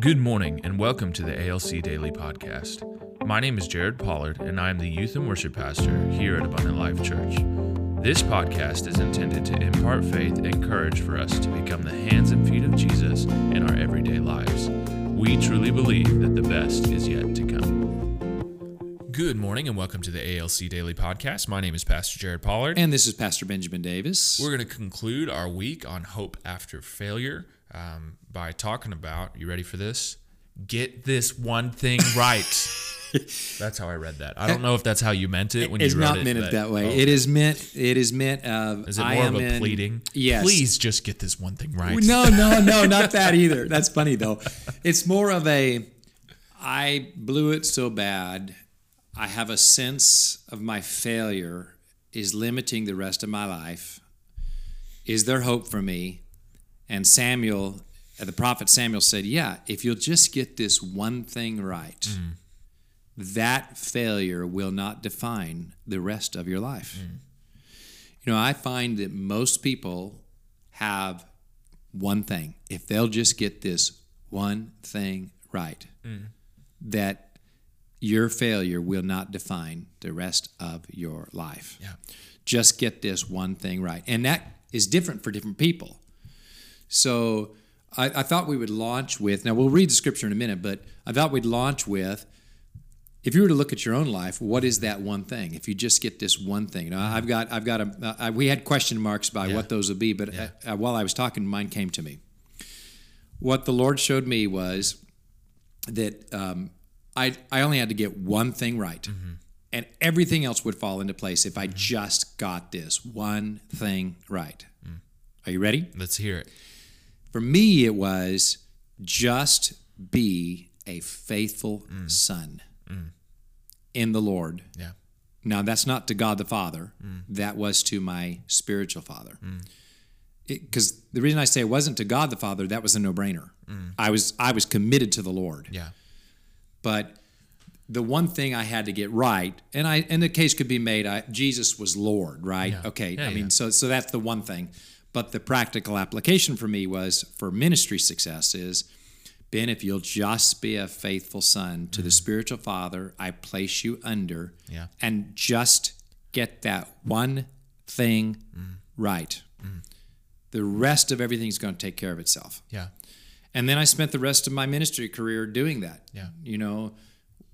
Good morning and welcome to the ALC Daily Podcast. My name is Jared Pollard and I am the Youth and Worship Pastor here at Abundant Life Church. This podcast is intended to impart faith and courage for us to become the hands and feet of Jesus in our everyday lives. We truly believe that the best is yet to come. Good morning and welcome to the ALC Daily Podcast. My name is Pastor Jared Pollard. And this is Pastor Benjamin Davis. We're going to conclude our week on hope after failure um, by talking about, you ready for this? Get this one thing right. that's how I read that. I don't know if that's how you meant it when it's you wrote it. It's not meant it that way. oh, It is meant. It is meant of. Is it more of a in- pleading? Yes. Please just get this one thing right. No, no, no, not that either. That's funny though. It's more of a. I blew it so bad. I have a sense of my failure is limiting the rest of my life. Is there hope for me? And Samuel, uh, the prophet Samuel said, Yeah, if you'll just get this one thing right, Mm. that failure will not define the rest of your life. You know, I find that most people have one thing. If they'll just get this one thing right, that your failure will not define the rest of your life. Yeah. Just get this one thing right. And that is different for different people. So I, I thought we would launch with, now we'll read the scripture in a minute, but I thought we'd launch with if you were to look at your own life, what is that one thing? If you just get this one thing, now I've got, I've got a, uh, we had question marks by Yeah. what those would be, but uh, uh, while I was talking, mine came to me. What the Lord showed me was that um, I, I only had to get one thing right, and everything else would fall into place if I just got this one thing right. Are you ready? Let's hear it. For me, it was just be a faithful mm. son mm. in the Lord. Yeah. Now, that's not to God the Father, mm. that was to my spiritual father. Because the reason I say it wasn't to God the Father, that was a no brainer. I, was, I was committed to the Lord. Yeah. But the one thing I had to get right, and I and the case could be made, I, Jesus was Lord, right? Yeah. Okay, Yeah, I mean, yeah. so so that's the one thing. But the practical application for me was for ministry success is, Ben, if you'll just be a faithful son to the spiritual father, I place you under, Mm-hmm. Yeah. and just get that one thing Mm. right. The rest of everything's going to take care of itself. Yeah. And then I spent the rest of my ministry career doing that. Yeah. You know,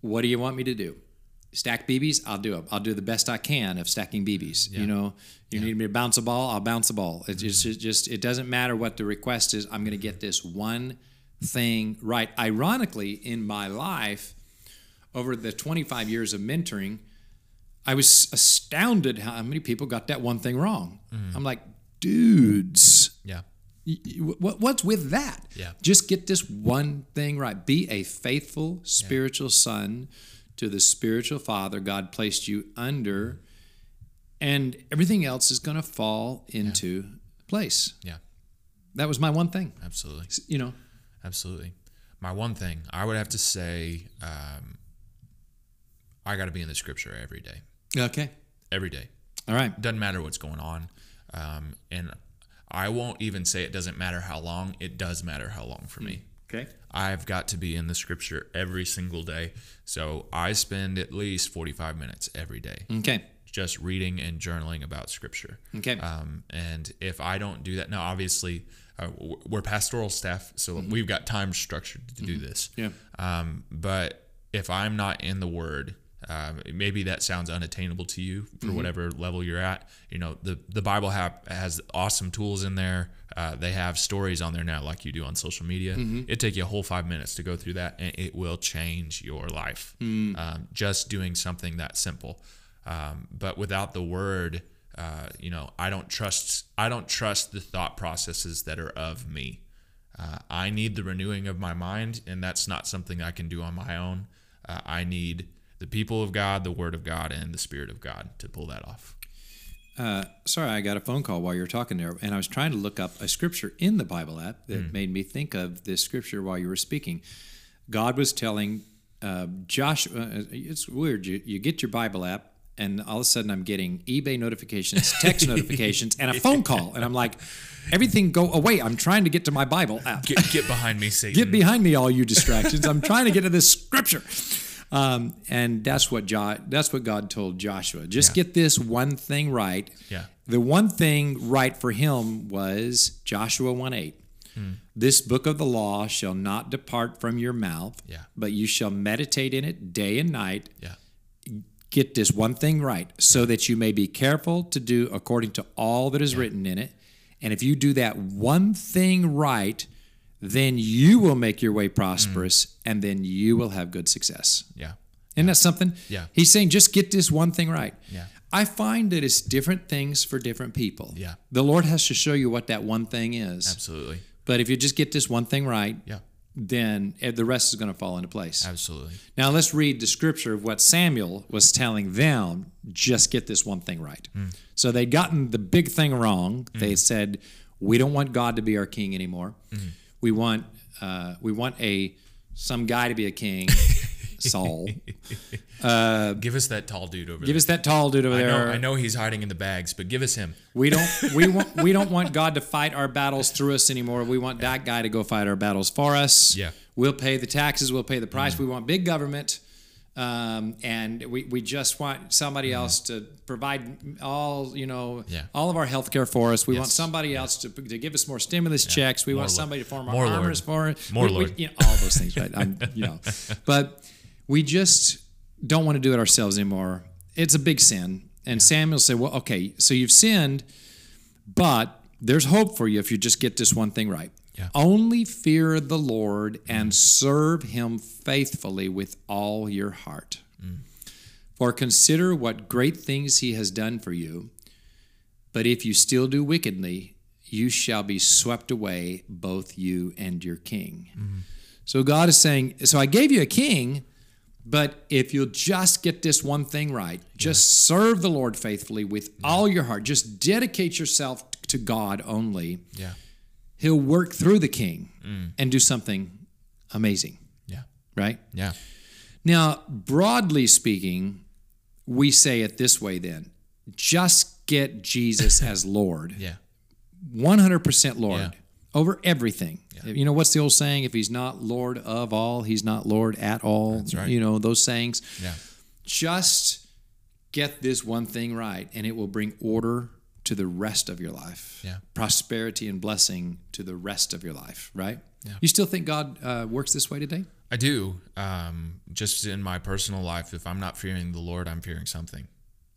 what do you want me to do? Stack BBs? I'll do it. I'll do the best I can of stacking BBs. You know, you need me to bounce a ball? I'll bounce a ball. It's mm-hmm. just, it's just, it doesn't matter what the request is. I'm going to get this one thing right. Ironically, in my life, over the 25 years of mentoring, I was astounded how many people got that one thing wrong. Mm-hmm. I'm like, dudes. Yeah. Y- y- what- What's with that? Yeah. Just get this one thing right. Be a faithful spiritual son to the spiritual father God placed you under, and everything else is going to fall into place. Yeah. That was my one thing. Absolutely. You know, Absolutely. My one thing, I would have to say, um, I got to be in the scripture every day. okay. Every day. All right. doesn't matter what's going on um, and i won't even say it doesn't matter how long it does matter how long for me Okay. i've got to be in the scripture every single day so i spend at least 45 minutes every day Okay. just reading and journaling about scripture Okay. um, and if i don't do that now obviously uh, we're pastoral staff so we've got time structured to do this Yeah. um, but if I'm not in the Word, um, maybe that sounds unattainable to you for whatever level you're at. You know, the the Bible ha- has awesome tools in there. Uh, they have stories on there now, like you do on social media. It take you a whole five minutes to go through that, and it will change your life. Um, just doing something that simple. Um, but without the Word, uh, you know, I don't trust. I don't trust the thought processes that are of me. Uh, I need the renewing of my mind, and that's not something I can do on my own. Uh, I need the people of God, the Word of God, and the Spirit of God to pull that off. Uh, sorry, I got a phone call while you were talking there, and I was trying to look up a scripture in the Bible app that made me think of this scripture while you were speaking. God was telling uh, Joshua, uh, it's weird, you, you get your Bible app, and all of a sudden I'm getting eBay notifications, text notifications, and a phone call, and I'm like, everything go away. I'm trying to get to my Bible app. Get, get behind me, Satan. Get behind me, all you distractions. I'm trying to get to this scripture. Um, and that's what jo- that's what God told Joshua. Just Yeah. get this one thing right. Yeah. The one thing right for him was Joshua 1 8. Hmm. This book of the law shall not depart from your mouth, Yeah. but you shall meditate in it day and night. Yeah. Get this one thing right, so that you may be careful to do according to all that is written in it. And if you do that one thing right, then you will make your way prosperous, Mm. and then you will have good success. Yeah. Isn't that something? Yeah. He's saying just get this one thing right. Yeah. I find that it's different things for different people. Yeah. The Lord has to show you what that one thing is. Absolutely. But if you just get this one thing right, Yeah. then eh, the rest is going to fall into place. Absolutely. Now let's read the scripture of what Samuel was telling them. Just get this one thing right. Hmm. So they'd gotten the big thing wrong. They said, "We don't want God to be our king anymore. Hmm. We want uh, we want a some guy to be a king, Saul. Give us that tall dude over Give there. us that tall dude over I know, there. I know he's hiding in the bags, but give us him. We don't we want we don't want God to fight our battles through us anymore. We want that guy to go fight our battles for us. Yeah. We'll pay the taxes, we'll pay the price. Mm. We want big government. Um, and we, we just want somebody Mm. else to provide all you know Yeah. all of our health care for us. We want Yes. somebody else to, to give us more stimulus checks. We More want Lord. somebody to form our Lord. armors for us. More we, we- Lord. you know, all those things, right? I'm, you know, but we just don't want to do it ourselves anymore. It's a big sin. And Samuel said, "Well, okay, so you've sinned, but there's hope for you if you just get this one thing right. Yeah. Only fear the Lord and mm. serve him faithfully with all your heart. Mm. For consider what great things he has done for you. But if you still do wickedly, you shall be swept away, both you and your king. Mm-hmm. So God is saying, So I gave you a king, but if you'll just get this one thing right, just serve the Lord faithfully with all your heart, just dedicate yourself to God only, Yeah. He'll work through the king mm. and do something amazing, Yeah. right? Yeah. Now, broadly speaking, we say it this way then just get Jesus as Lord, Yeah. 100% Lord. Yeah. Over everything. You know, what's the old saying? If he's not Lord of all, he's not Lord at all. That's right. You know, those sayings. Yeah. Just get this one thing right, and it will bring order to the rest of your life. Yeah. Prosperity and blessing to the rest of your life, right? Yeah. You still think God uh, works this way today? I do. Um, just in my personal life, if I'm not fearing the Lord, I'm fearing something.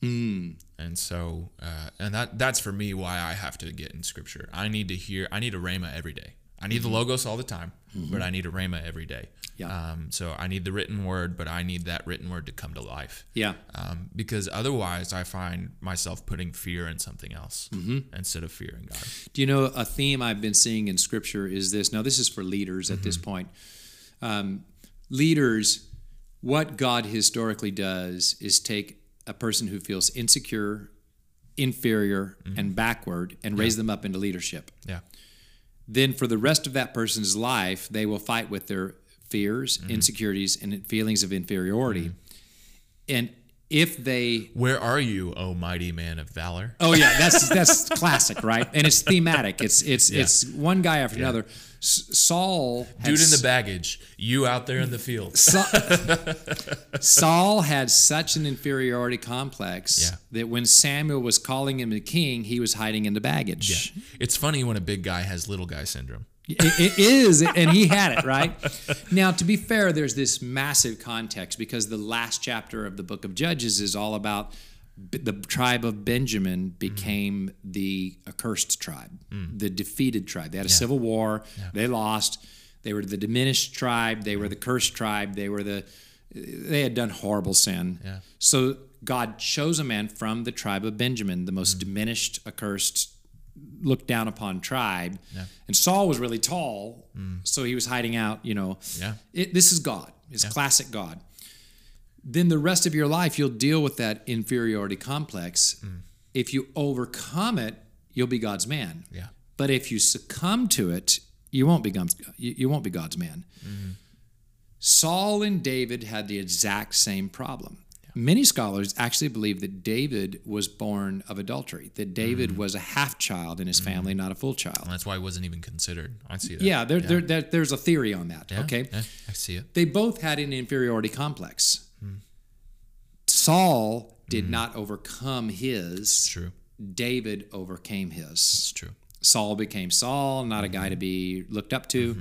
Mm. And so, uh, and that that's for me why I have to get in Scripture. I need to hear. I need a rhema every day. I need the logos all the time, but I need a rhema every day. Mm-hmm. Yeah. Um, so I need the written word, but I need that written word to come to life. Yeah. Um, because otherwise, I find myself putting fear in something else Mm-hmm. instead of fearing God. Do you know a theme I've been seeing in Scripture is this? Now, this is for leaders at this point. Um, leaders, what God historically does is take a person who feels insecure, inferior, and backward and raise them up into leadership. Yeah. Then, for the rest of that person's life, they will fight with their fears, mm-hmm. insecurities, and feelings of inferiority. Mm-hmm. And if they Where are you, O mighty man of valor? Oh yeah, that's that's classic, right? And it's thematic. It's it's it's one guy after another. Saul, Dude in the baggage, you out there in the field. Sa- Saul had such an inferiority complex Yeah. that when Samuel was calling him the king, he was hiding in the baggage. yeah. It's funny when a big guy has little guy syndrome. It, it is, and he had it right. Now, to be fair, there's this massive context because the last chapter of the book of Judges is all about b- the tribe of Benjamin mm. became the accursed tribe, mm. the defeated tribe. They had a civil war. They lost. They were the diminished tribe. They were mm. the cursed tribe. They were the they had done horrible sin. Yeah. So God chose a man from the tribe of Benjamin, the most diminished, accursed, looked down upon tribe. And Saul was really tall, mm. so he was hiding out. You know, Yeah. it, this is God. It's classic God. Then the rest of your life, you'll deal with that inferiority complex. Mm. If you overcome it, you'll be God's man. Yeah. But if you succumb to it, you won't be God's, you, you won't be God's man. Mm-hmm. Saul and David had the exact same problem. Many scholars actually believe that David was born of adultery, that David Mm-hmm. was a half child in his family, not a full child. And that's why he wasn't even considered. I see that. Yeah, there, There, there, there's a theory on that. Yeah, okay. yeah, I see it. They both had an inferiority complex. Hmm. Saul did not overcome his, It's true. David overcame his. It's true. Saul became Saul, not a Mm-hmm. guy to be looked up to,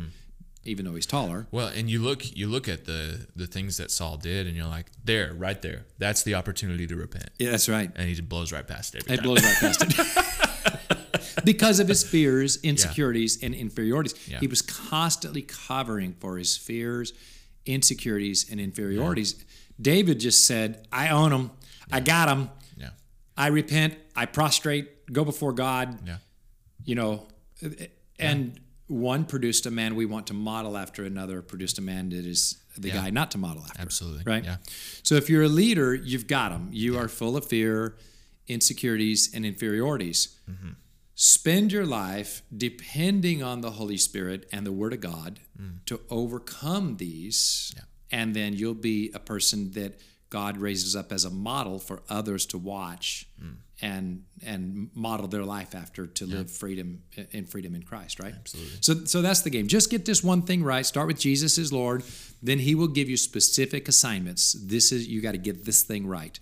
even though he's taller. Well, and you look you look at the the things that Saul did, and you're like, there, right there. That's the opportunity to repent. Yeah, that's right. And he just blows right past it. It time. blows right past it. because of his fears, insecurities, and inferiorities. Yeah. He was constantly covering for his fears, insecurities, and inferiorities. David just said, I own them. I got them. Yeah. I repent. I prostrate, go before God. Yeah. You know, and one produced a man we want to model after, another produced a man that is the Yeah. guy not to model after. Absolutely. Right? Yeah. So if you're a leader, you've got them. You are full of fear, insecurities, and inferiorities. Mm-hmm. Spend your life depending on the Holy Spirit and the Word of God to overcome these, Mm. Yeah. and then you'll be a person that God raises up as a model for others to watch Mm. And and model their life after to live freedom in freedom in Christ, right? Absolutely. So so that's the game. Just get this one thing right. Start with Jesus as Lord, then he will give you specific assignments. This is you got to get this thing right.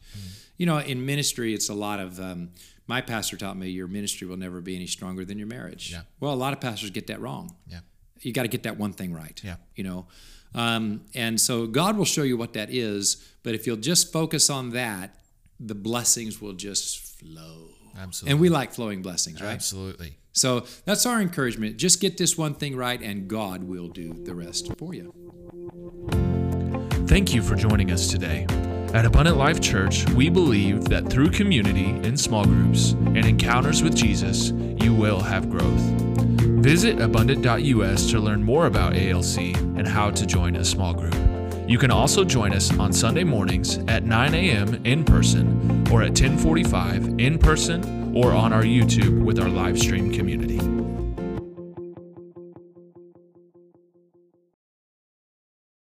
You know, in ministry it's a lot of um, my pastor taught me your ministry will never be any stronger than your marriage. Yeah. Well, a lot of pastors get that wrong Yeah. you got to get that one thing right. Yeah. You know, um, and so God will show you what that is. But if you'll just focus on that, the blessings will just flow. Absolutely. And we like flowing blessings, right? Absolutely. So that's our encouragement. Just get this one thing right, and God will do the rest for you. Thank you for joining us today. At Abundant Life Church, we believe that through community in small groups and encounters with Jesus, you will have growth. Visit abundant.us to learn more about ALC and how to join a small group. You can also join us on Sunday mornings at 9 a.m. in person or at 1045 in person or on our YouTube with our live stream community.